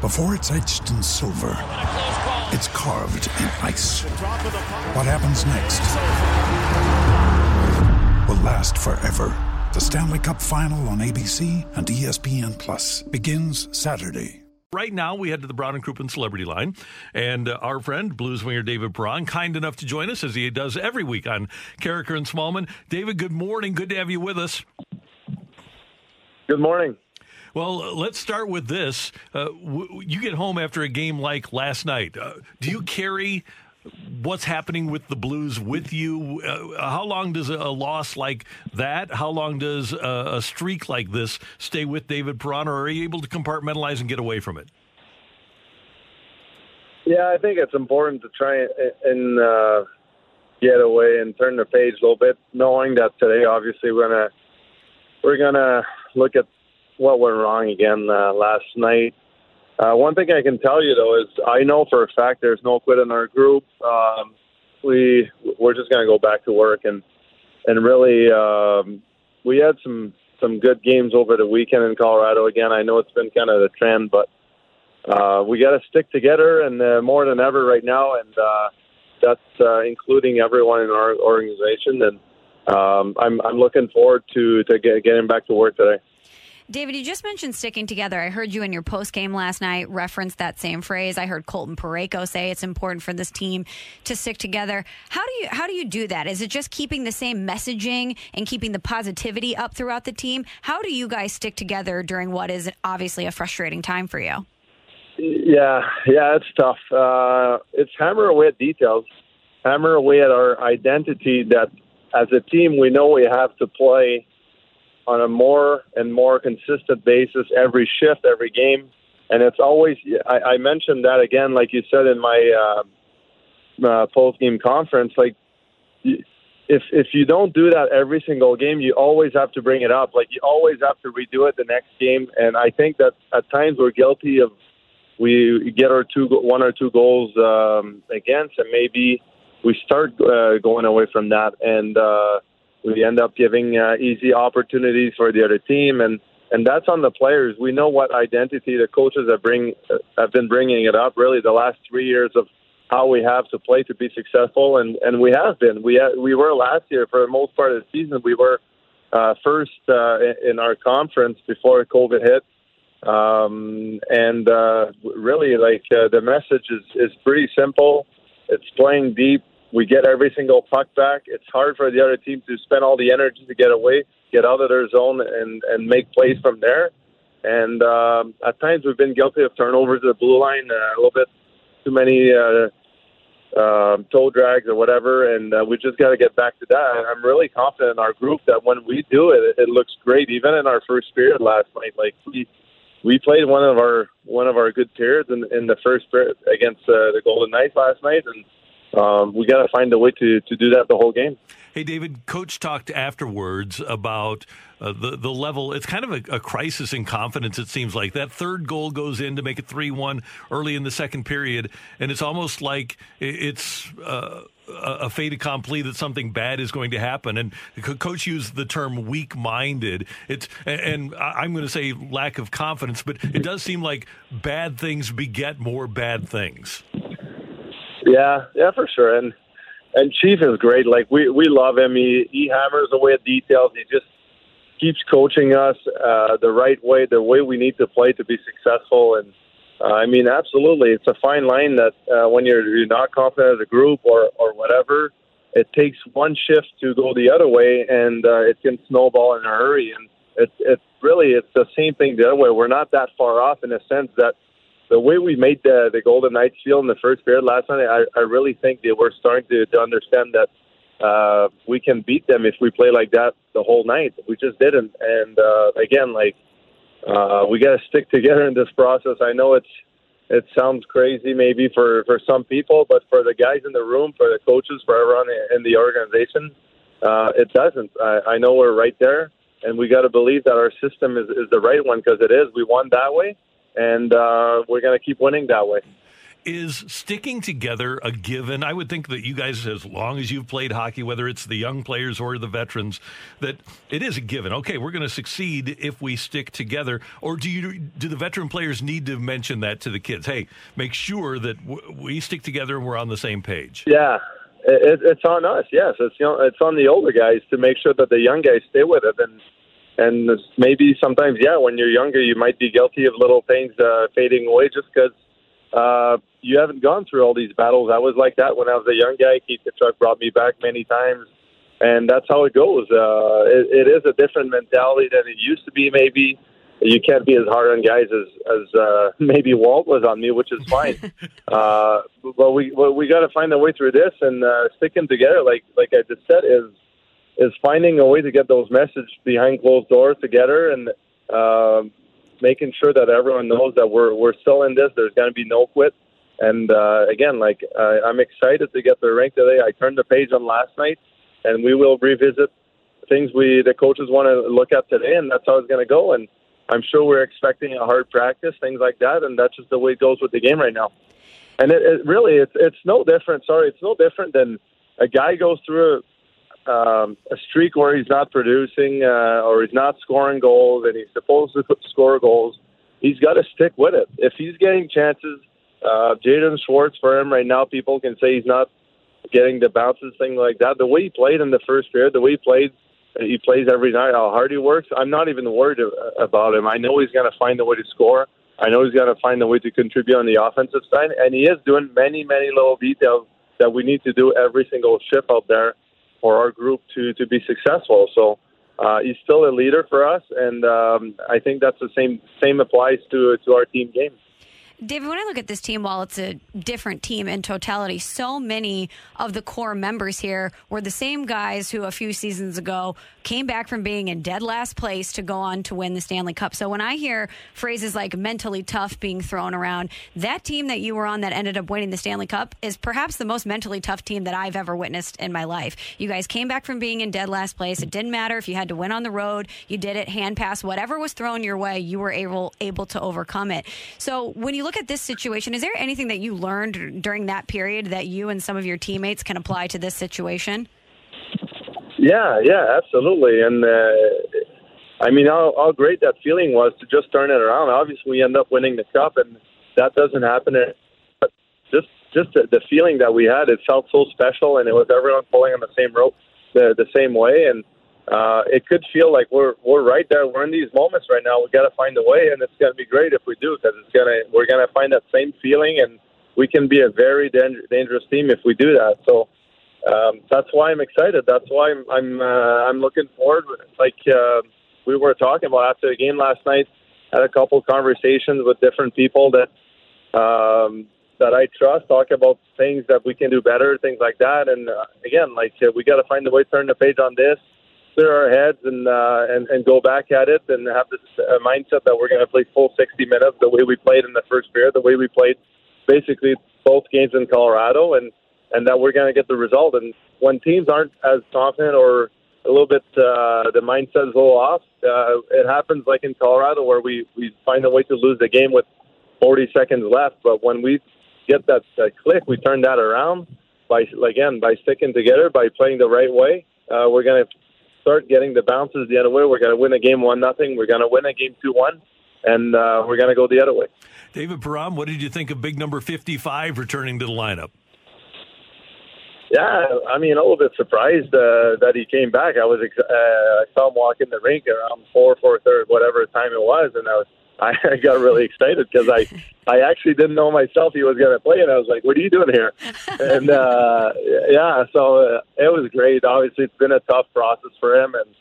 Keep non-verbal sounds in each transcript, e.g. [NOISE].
Before it's etched in silver, it's carved in ice. What happens next will last forever. The Stanley Cup Final on ABC and ESPN Plus begins Saturday. Right now, we head to the Brown and Crouppen Celebrity Line, and uh, our friend blues winger David Perron, kind enough to join us as he does every week on Karraker and Smallman. David, good morning. Good to have you with us. Good morning. Well, let's start with this. Uh, w- you get home after a game like last night. Uh, do you carry what's happening with the Blues with you? Uh, how long does a loss like that, how long does a, a, streak like this stay with David Perron, or are you able to compartmentalize and get away from it? Yeah, I think it's important to try and uh, get away and turn the page a little bit, knowing that today, obviously, we're gonna we're gonna look at what went wrong again uh, last night. Uh, one thing I can tell you though is I know for a fact there's no quit in our group. Um, we we're just going to go back to work and and really um, we had some some good games over the weekend in Colorado. Again, I know it's been kind of the trend, but uh, we got to stick together and uh, more than ever right now, and uh, that's uh, including everyone in our organization. And um, I'm I'm looking forward to to get, getting back to work today. David, you just mentioned sticking together. I heard you in your post game last night reference that same phrase. I heard Colton Parayko say it's important for this team to stick together. How do you how do you do that? Is it just keeping the same messaging and keeping the positivity up throughout the team? How do you guys stick together during what is obviously a frustrating time for you? Yeah, yeah, it's tough. Uh, it's hammer away at details, hammer away at our identity that as a team we know we have to play on a more and more consistent basis every shift, every game. And it's always, I, I mentioned that again, like you said in my uh, uh, post game conference, like, if if you don't do that every single game, you always have to bring it up. Like you always have to redo it the next game. And I think that at times we're guilty of we get our two one or two goals um, against, and maybe we start uh, going away from that. And uh, we end up giving uh, easy opportunities for the other team, and and that's on the players. We know what identity the coaches have bring uh, have been bringing it up really the last three years of how we have to play to be successful, and and we have been. We ha- we were last year for the most part of the season. We were uh, first uh, in our conference before COVID hit. Um, and uh, really, like uh, the message is, is pretty simple. It's playing deep, we get every single puck back. It's hard for the other team to spend all the energy to get away, get out of their zone, and and make plays from there. And um, at times we've been guilty of turnovers at the blue line, uh, a little bit too many uh, uh, toe drags or whatever, and uh, we just got to get back to that. And I'm really confident in our group that when we do it, it, looks great. Even in our first period last night, like we we played one of our one of our good periods in, in the first period against uh, the Golden Knights last night, and um, we got to find a way to, to do that the whole game. Hey, David, coach talked afterwards about uh, the, the level. It's kind of a, a, crisis in confidence, it seems like. That third goal goes in to make it 3 1 early in the second period, and it's almost like it's. Uh, a fait accompli that something bad is going to happen. And coach used the term weak minded. It's and I'm going to say lack of confidence, but it does seem like bad things beget more bad things. Yeah, yeah, for sure. And and Chief is great. Like we we love him. He he hammers away at details. He just keeps coaching us uh, the right way, the way we need to play to be successful. And uh, I mean, absolutely, it's a fine line that uh, when you're you're not confident as a group or or whatever, it takes one shift to go the other way, and uh, it can snowball in a hurry. And it's it's really it's the same thing the other way. We're not that far off in a sense that the way we made the the Golden Knights feel in the first period last night, I, I really think they were starting to, to understand that uh, we can beat them if we play like that the whole night. We just didn't, and uh, again, like uh, we got to stick together in this process. I know it's it sounds crazy maybe for for some people, but for the guys in the room, for the coaches, for everyone in the organization, uh, it doesn't. I, I know we're right there, and we got to believe that our system is, is the right one because it is. We won that way, and uh, we're going to keep winning that way is sticking together a given? I would think that you guys, as long as you've played hockey, whether it's the young players or the veterans, that it is a given. Okay, we're going to succeed if we stick together. Or do you do the veteran players need to mention that to the kids? Hey, make sure that w- we stick together and we're on the same page. Yeah, it, it's on us. Yes, it's you know, it's on the older guys to make sure that the young guys stay with it and. And maybe sometimes, yeah, when you're younger, you might be guilty of little things uh, fading away just because uh, you haven't gone through all these battles. I was like that when I was a young guy. Keith Tkachuk brought me back many times, and that's how it goes. Uh, it, it is a different mentality than it used to be. Maybe you can't be as hard on guys as as uh, [LAUGHS] maybe Walt was on me, which is fine. [LAUGHS] uh, but we well, we got to find a way through this and uh, sticking together. Like like I just said, is is finding a way to get those messages behind closed doors together and. Uh, making sure that everyone knows that we're we're still in this. There's going to be no quit. And uh, again, like I'm excited to get the rank today. I turned the page on last night, and we will revisit things we the coaches want to look at today, and that's how it's going to go. And I'm sure we're expecting a hard practice, things like that, and that's just the way it goes with the game right now. And it, it really, it's it's no different. Sorry, it's no different than a guy goes through um, a streak where he's not producing uh, or he's not scoring goals, and he's supposed to score goals. He's got to stick with it. If he's getting chances uh, Jaden Schwartz for him right now, people can say he's not getting the bounces, thing like that. The way he played in the first period, the way he played, he plays every night. How hard he works, I'm not even worried about him. I know he's going to find a way to score. I know he's going to find a way to contribute on the offensive side, and he is doing many, many little details that we need to do every single shift out there for our group to to be successful. So. Uh, he's still a leader for us, and um, I think that's the same same applies to to our team game. David, when I look at this team, while it's a different team in totality, so many of the core members here were the same guys who a few seasons ago came back from being in dead last place to go on to win the Stanley Cup. So when I hear phrases like mentally tough being thrown around, that team that you were on that ended up winning the Stanley Cup is perhaps the most mentally tough team that I've ever witnessed in my life. You guys came back from being in dead last place. It didn't matter if you had to win on the road, you did it, hand pass, whatever was thrown your way, you were able able to overcome it. So when you look at this situation, is there anything that you learned during that period that you and some of your teammates can apply to this situation? Yeah, yeah, absolutely. And uh, I mean, how, how great that feeling was to just turn it around. Obviously, we end up winning the cup, and that doesn't happen. But just just the, the feeling that we had, it felt so special, and it was everyone pulling on the same rope the the same way, and uh, it could feel like we're we're right there. We're in these moments right now. We got to find a way, and it's to be great if we do, because it's gonna we're gonna find that same feeling, and we can be a very danger, dangerous team if we do that. So um, that's why I'm excited. That's why I'm I'm, uh, I'm looking forward. Like uh, we were talking about after the game last night, had a couple conversations with different people that um, that I trust, talk about things that we can do better, things like that. And uh, again, like uh, we got to find a way to turn the page on this clear our heads and uh, and and go back at it and have this uh, mindset that we're going to play full 60 minutes the way we played in the first period, the way we played basically both games in Colorado, and and that we're going to get the result. And when teams aren't as confident or a little bit uh, the mindset is a little off, uh, it happens like in Colorado where we we find a way to lose the game with 40 seconds left. But when we get that, that click, we turn that around by again by sticking together, by playing the right way. Uh, we're going to start getting the bounces the other way. We're going to win a game one nothing. We're going to win a game two one, and uh, we're going to go the other way. David Perron, what did you think of big number fifty five returning to the lineup? Yeah, I mean, a little bit surprised uh, that he came back. I was uh, I saw him walk in the rink around four, four thirty, whatever time it was, and I was I got really excited because I I actually didn't know myself he was going to play, and I was like, "What are you doing here?" and uh, yeah, so uh, it was great. Obviously, it's been a tough process for him, and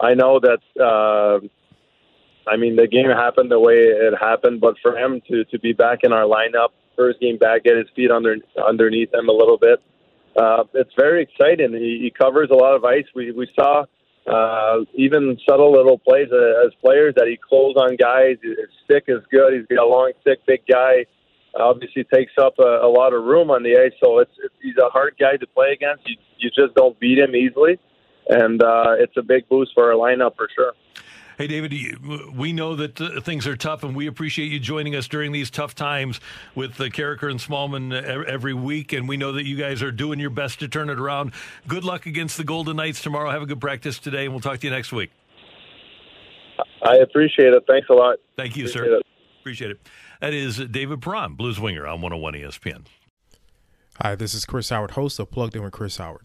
I know that. Uh, I mean, the game happened the way it happened, but for him to to be back in our lineup, first game back, get his feet under underneath him a little bit, uh, it's very exciting. He, he covers a lot of ice. We we saw uh, even subtle little plays uh, as players that he closed on guys. His stick is good. He's got a long stick, big guy. Obviously takes up a, a lot of room on the ice, so it's, it's he's a hard guy to play against. You, you just don't beat him easily, and uh, it's a big boost for our lineup for sure. Hey, David, we know that uh, things are tough, and we appreciate you joining us during these tough times with uh, Karraker and Smallman every week. And we know that you guys are doing your best to turn it around. Good luck against the Golden Knights tomorrow. Have a good practice today, and we'll talk to you next week. I appreciate it. Thanks a lot. Thank you, appreciate sir. It. Appreciate it. That is David Perron, Blues Winger on 101 ESPN. Hi, this is Chris Howard, host of Plugged In with Chris Howard.